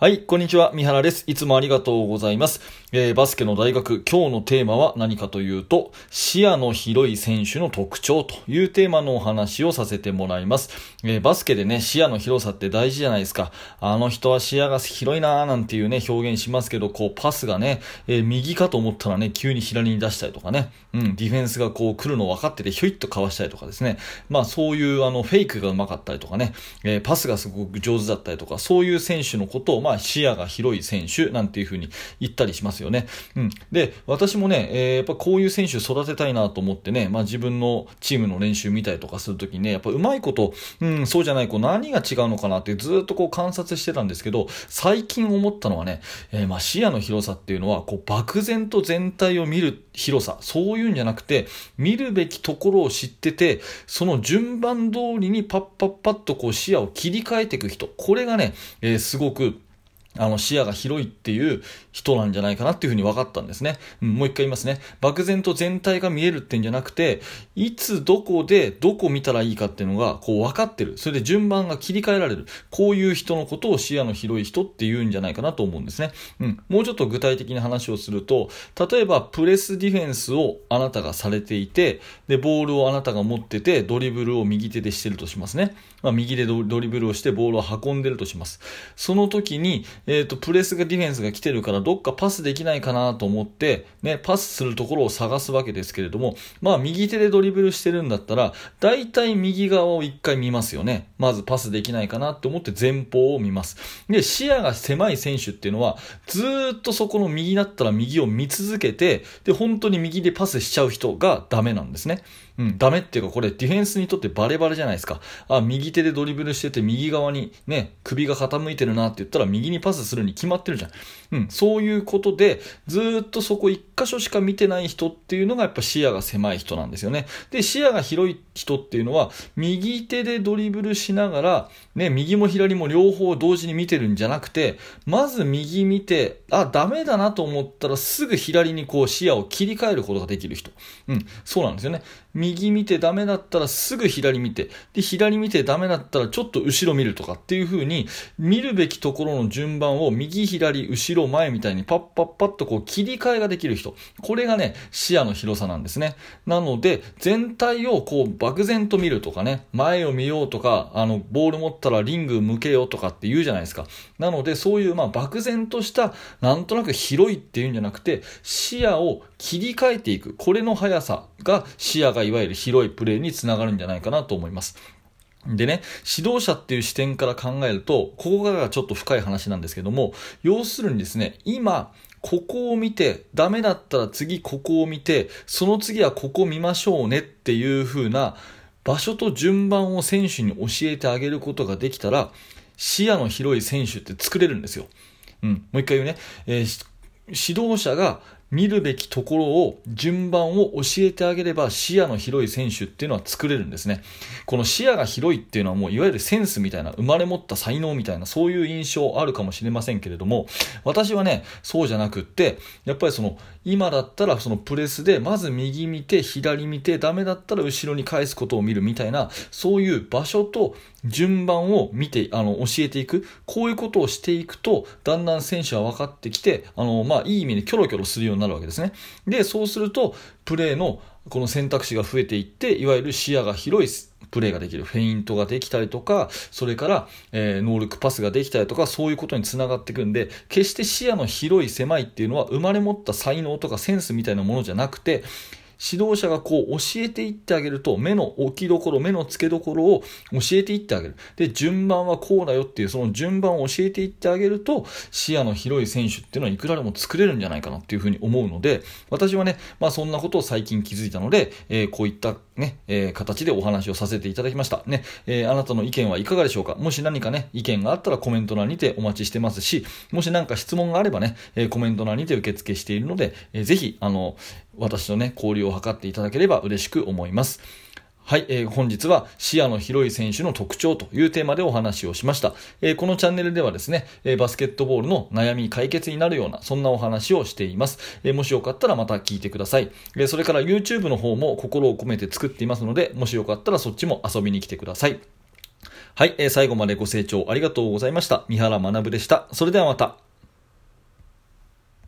はい、こんにちは。三原です。いつもありがとうございます。えー、バスケの大学、今日のテーマは何かというと、視野の広い選手の特徴というテーマのお話をさせてもらいます。えー、バスケでね、視野の広さって大事じゃないですか。あの人は視野が広いなーなんていうね、表現しますけど、こう、パスがね、えー、右かと思ったらね、急に左に出したりとかね、うん、ディフェンスがこう来るの分かってて、ひょいっとかわしたりとかですね。まあ、そういうあの、フェイクが上手かったりとかね、えパスがすごく上手だったりとか、そういう選手のことを、まあ、ま視野が広い選手なんていうふうに言ったりしますよね。うん。で、私もね、えー、やっぱこういう選手育てたいなと思ってね、まあ自分のチームの練習見たりとかするときにね、やっぱうまいこと、うん、そうじゃない、こう何が違うのかなってずっとこう観察してたんですけど、最近思ったのはね、えー、まあ視野の広さっていうのは、こう漠然と全体を見る広さ、そういうんじゃなくて、見るべきところを知ってて、その順番通りにパッパッパッとこう視野を切り替えていく人、これがね、えー、すごくあの視野が広いっていう人なんじゃないかなっていうふうに分かったんですね。うん、もう一回言いますね。漠然と全体が見えるってんじゃなくて、いつどこでどこ見たらいいかっていうのがこう分かってる。それで順番が切り替えられる。こういう人のことを視野の広い人って言うんじゃないかなと思うんですね。うん。もうちょっと具体的な話をすると、例えばプレスディフェンスをあなたがされていて、で、ボールをあなたが持ってて、ドリブルを右手でしてるとしますね。まあ、右でドリブルをしてボールを運んでるとします。その時に、えっ、ー、と、プレスがディフェンスが来てるからどっかパスできないかなと思って、ね、パスするところを探すわけですけれども、まあ右手でドリブルしてるんだったら、大体右側を一回見ますよね。まずパスできないかなと思って前方を見ます。で、視野が狭い選手っていうのは、ずっとそこの右だったら右を見続けて、で、本当に右でパスしちゃう人がダメなんですね。うん、ダメっていうかこれディフェンスにとってバレバレじゃないですか。あ、右手でドリブルしてて右側にね、首が傾いてるなって言ったら右にパスするに決まってるじゃん。うん、そういうことで、ずっとそこ一箇所しか見てない人っていうのがやっぱ視野が狭い人なんですよね。で、視野が広い人っていうのは、右手でドリブルしながら、ね、右も左も両方同時に見てるんじゃなくて、まず右見て、あ、ダメだなと思ったらすぐ左にこう視野を切り替えることができる人。うん、そうなんですよね。右見てダメだったらすぐ左見て、で、左見てダメだったらちょっと後ろ見るとかっていう風に、見るべきところの順番を右、左、後ろ、前みたいにパッパッパッとこう切り替えができる人。これがね、視野の広さなんですね。なので、全体をこう漠然と見るとかね、前を見ようとか、あの、ボール持ったらリング向けようとかって言うじゃないですか。なので、そういうまあ漠然とした、なんとなく広いっていうんじゃなくて、視野を切り替えていく。これの速さが視野がいわゆる広いプレーにつながるんじゃないかなと思います。でね、指導者っていう視点から考えると、ここがちょっと深い話なんですけども、要するにですね、今、ここを見て、ダメだったら次ここを見て、その次はここ見ましょうねっていう風な場所と順番を選手に教えてあげることができたら、視野の広い選手って作れるんですよ。うん。もう一回言うね。えー、指導者が見るべきところを順番を教えてあげれば視野の広い選手っていうのは作れるんですね。この視野が広いっていうのはもういわゆるセンスみたいな生まれ持った才能みたいなそういう印象あるかもしれませんけれども私はねそうじゃなくってやっぱりその今だったらそのプレスでまず右見て左見てダメだったら後ろに返すことを見るみたいなそういう場所と順番を見てあの教えていくこういうことをしていくとだんだん選手は分かってきてあのまあいい意味でキョロキョロするようなになるわけですね。で、そうすると、プレーのこの選択肢が増えていって、いわゆる視野が広いプレーができる。フェイントができたりとか、それから、えー、能力パスができたりとか、そういうことにつながっていくんで、決して視野の広い狭いっていうのは生まれ持った才能とかセンスみたいなものじゃなくて、指導者がこう教えていってあげると、目の置きどころ、目の付けどころを教えていってあげる。で、順番はこうだよっていう、その順番を教えていってあげると、視野の広い選手っていうのはいくらでも作れるんじゃないかなっていうふうに思うので、私はね、まあそんなことを最近気づいたので、えー、こういったね、えー、形でお話をさせていただきました。ね、えー、あなたの意見はいかがでしょうか？もし何かね、意見があったらコメント欄にてお待ちしてますし、もし何か質問があればね、えコメント欄にて受付しているので、えー、ぜひ、あの、私とね、交流を図っていただければ嬉しく思います。はい、えー、本日は視野の広い選手の特徴というテーマでお話をしました。えー、このチャンネルではですね、えー、バスケットボールの悩み解決になるような、そんなお話をしています。えもしよかったらまた聞いてください。えそれから YouTube の方も心を込めて作っていますので、もしよかったらそっちも遊びに来てください。はい、え最後までご清聴ありがとうございました。三原学でした。それではまた。